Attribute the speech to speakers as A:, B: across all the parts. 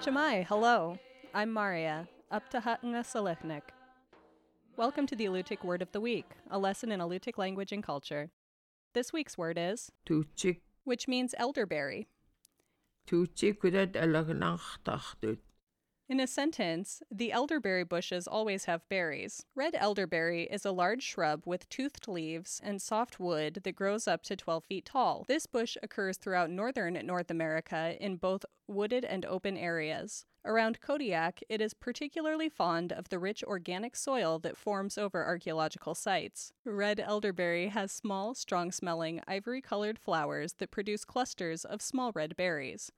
A: Shemai, hello. I'm Maria, up to Hatanga Selechnik. Welcome to the Alutiiq Word of the Week, a lesson in Alutiiq language and culture. This week's word is,
B: Tuchik
A: which means elderberry. In a sentence, the elderberry bushes always have berries. Red elderberry is a large shrub with toothed leaves and soft wood that grows up to 12 feet tall. This bush occurs throughout northern North America in both wooded and open areas. Around Kodiak, it is particularly fond of the rich organic soil that forms over archaeological sites. Red elderberry has small, strong smelling, ivory colored flowers that produce clusters of small red berries.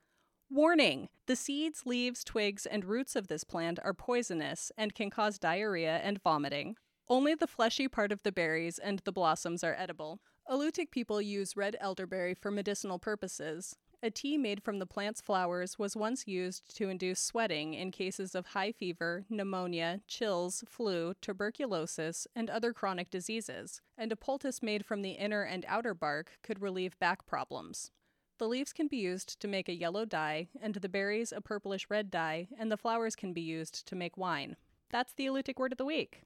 A: Warning! The seeds, leaves, twigs, and roots of this plant are poisonous and can cause diarrhea and vomiting. Only the fleshy part of the berries and the blossoms are edible. Alutiiq people use red elderberry for medicinal purposes. A tea made from the plant's flowers was once used to induce sweating in cases of high fever, pneumonia, chills, flu, tuberculosis, and other chronic diseases, and a poultice made from the inner and outer bark could relieve back problems. The leaves can be used to make a yellow dye, and the berries a purplish red dye, and the flowers can be used to make wine. That's the Alutiiq Word of the Week.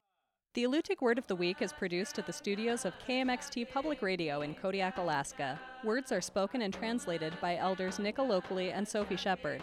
A: The Alutiiq Word of the Week is produced at the studios of KMXT Public Radio in Kodiak, Alaska. Words are spoken and translated by elders Nick Alokli and Sophie Shepherd.